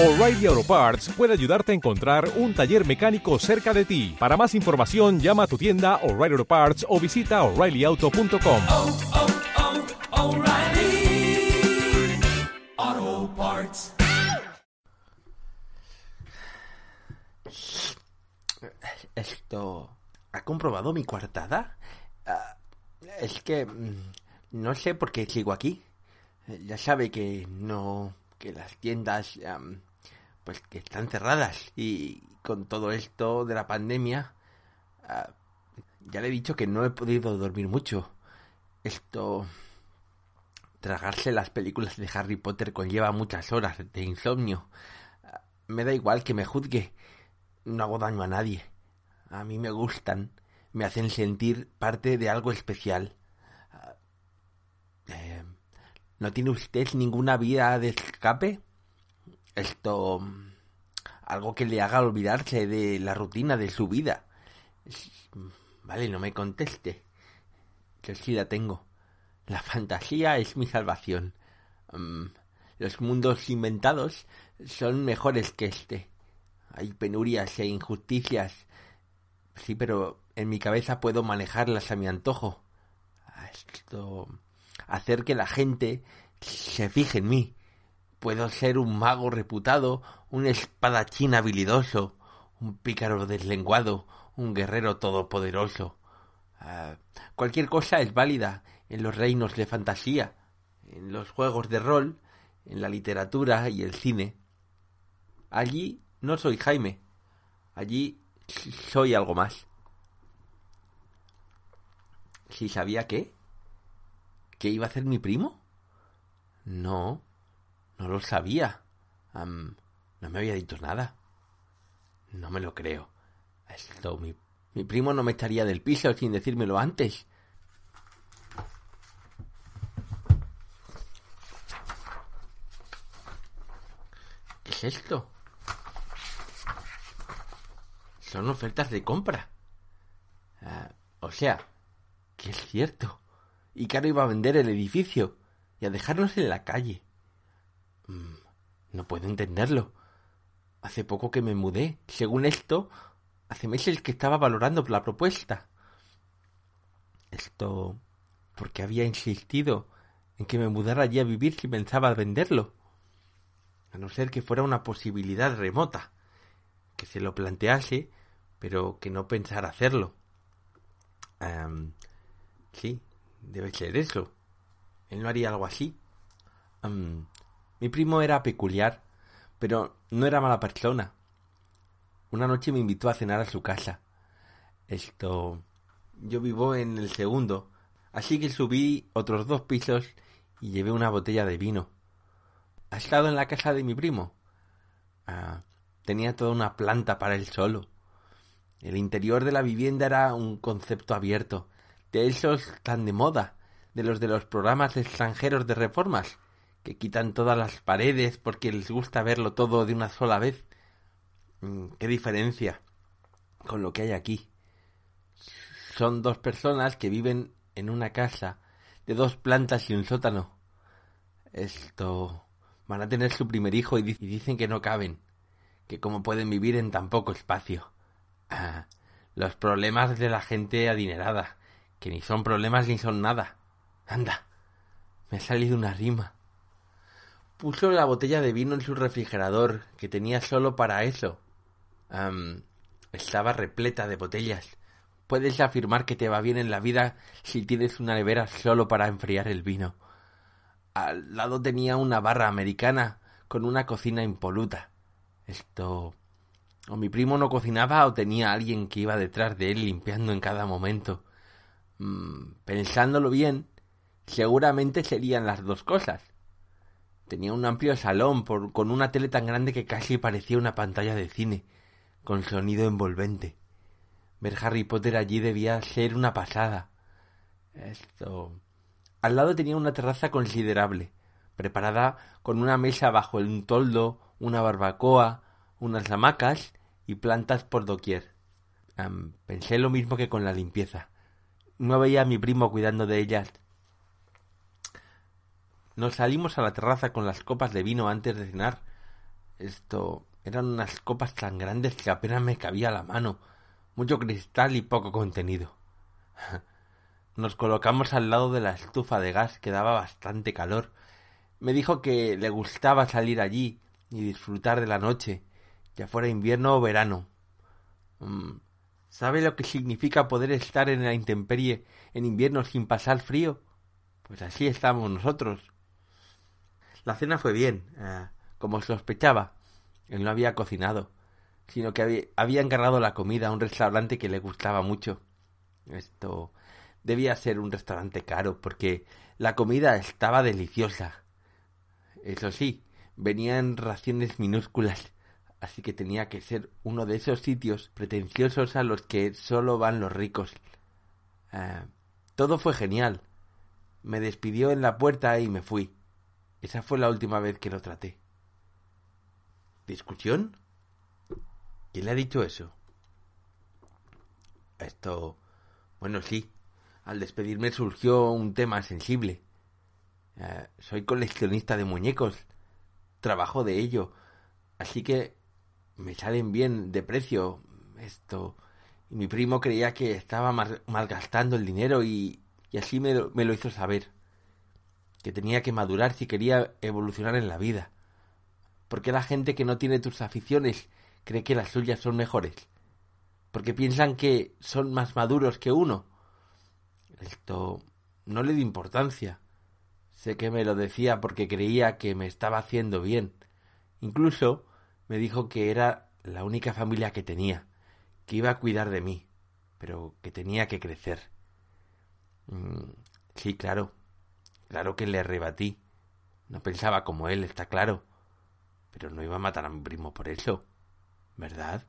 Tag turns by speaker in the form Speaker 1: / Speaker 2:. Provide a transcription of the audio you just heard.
Speaker 1: O'Reilly Auto Parts puede ayudarte a encontrar un taller mecánico cerca de ti. Para más información, llama a tu tienda O'Reilly Auto Parts o visita oreillyauto.com.
Speaker 2: oh, oh, Parts.
Speaker 3: Esto... ¿Ha comprobado mi coartada? Ah, es que... mm, No sé por qué sigo aquí. Ya sabe que no... que las tiendas... pues que están cerradas. Y con todo esto de la pandemia... ah, ya le he dicho que no he podido dormir mucho. Esto... Tragarse las películas de Harry Potter conlleva muchas horas de insomnio. Ah, Me da igual que me juzgue. No hago daño a nadie. A mí me gustan. Me hacen sentir parte de algo especial. Ah, eh, ¿No tiene usted ninguna vía de escape? Esto... Algo que le haga olvidarse de la rutina de su vida. Vale, no me conteste. Yo sí la tengo. La fantasía es mi salvación. Mm, los mundos inventados son mejores que este. Hay penurias e injusticias. Sí, pero en mi cabeza puedo manejarlas a mi antojo. Esto... Hacer que la gente se fije en mí. Puedo ser un mago reputado, un espadachín habilidoso, un pícaro deslenguado, un guerrero todopoderoso. Ah, cualquier cosa es válida en los reinos de fantasía, en los juegos de rol, en la literatura y el cine. Allí no soy Jaime. Allí soy algo más. ¿Si sabía qué? ¿Qué iba a hacer mi primo? No, no lo sabía. Am, no me había dicho nada. No me lo creo. Esto, mi, mi primo no me echaría del piso sin decírmelo antes. ¿Qué es esto? Son ofertas de compra. Ah, o sea, que es cierto. Y Caro iba a vender el edificio y a dejarnos en la calle. Mm, no puedo entenderlo. Hace poco que me mudé. Según esto, hace meses que estaba valorando la propuesta. Esto... ¿Por qué había insistido en que me mudara allí a vivir si pensaba venderlo? A no ser que fuera una posibilidad remota. Que se lo plantease, pero que no pensara hacerlo. Sí, debe ser eso. Él no haría algo así. Mi primo era peculiar, pero no era mala persona. Una noche me invitó a cenar a su casa. Esto... Yo vivo en el segundo, así que subí otros dos pisos y llevé una botella de vino. ¿Ha estado en la casa de mi primo? Ah, tenía toda una planta para él solo. El interior de la vivienda era un concepto abierto, de esos tan de moda, de los de los programas extranjeros de reformas, que quitan todas las paredes porque les gusta verlo todo de una sola vez. Mm, ¿Qué diferencia con lo que hay aquí? Son dos personas que viven en una casa de dos plantas y un sótano. Esto... Van a tener su primer hijo y, di- y dicen que no caben, que cómo pueden vivir en tan poco espacio. Ah, los problemas de la gente adinerada, que ni son problemas ni son nada. Anda, me ha salido una rima. Puso la botella de vino en su refrigerador, que tenía solo para eso. Am, estaba repleta de botellas. Puedes afirmar que te va bien en la vida si tienes una nevera solo para enfriar el vino. Al lado tenía una barra americana con una cocina impoluta. Esto... O mi primo no cocinaba o tenía alguien que iba detrás de él limpiando en cada momento. Mm, pensándolo bien, seguramente serían las dos cosas. Tenía un amplio salón con una tele tan grande que casi parecía una pantalla de cine, con sonido envolvente. Ver Harry Potter allí debía ser una pasada. Esto... Al lado tenía una terraza considerable, preparada con una mesa bajo un toldo, una barbacoa, unas hamacas y plantas por doquier. Am, pensé lo mismo que con la limpieza. No veía a mi primo cuidando de ellas. Nos salimos a la terraza con las copas de vino antes de cenar. Esto eran unas copas tan grandes que apenas me cabía la mano. Mucho cristal y poco contenido. Nos colocamos al lado de la estufa de gas que daba bastante calor. Me dijo que le gustaba salir allí y disfrutar de la noche, ya fuera invierno o verano. Mm, ¿Sabe lo que significa poder estar en la intemperie en invierno sin pasar frío? Pues así estamos nosotros. La cena fue bien, eh, como sospechaba. Él no había cocinado, sino que había, había encargado la comida a un restaurante que le gustaba mucho. Esto debía ser un restaurante caro, porque la comida estaba deliciosa. Eso sí, venía en raciones minúsculas, así que tenía que ser uno de esos sitios pretenciosos a los que solo van los ricos. Eh, todo fue genial. Me despidió en la puerta y me fui. Esa fue la última vez que lo traté. ¿Discusión? ¿Quién le ha dicho eso? Esto... Bueno, sí. Al despedirme surgió un tema sensible. Eh, soy coleccionista de muñecos. Trabajo de ello. Así que me salen bien de precio. Esto. Y mi primo creía que estaba malgastando el dinero y, y así me me lo hizo saber. Que tenía que madurar si quería evolucionar en la vida. Porque la gente que no tiene tus aficiones cree que las suyas son mejores. Porque piensan que son más maduros que uno. Esto no le di importancia. Sé que me lo decía porque creía que me estaba haciendo bien. Incluso me dijo que era la única familia que tenía, que iba a cuidar de mí, pero que tenía que crecer. Mm, sí, claro, claro que le rebatí. No pensaba como él, está claro. Pero no iba a matar a mi primo por eso, ¿verdad?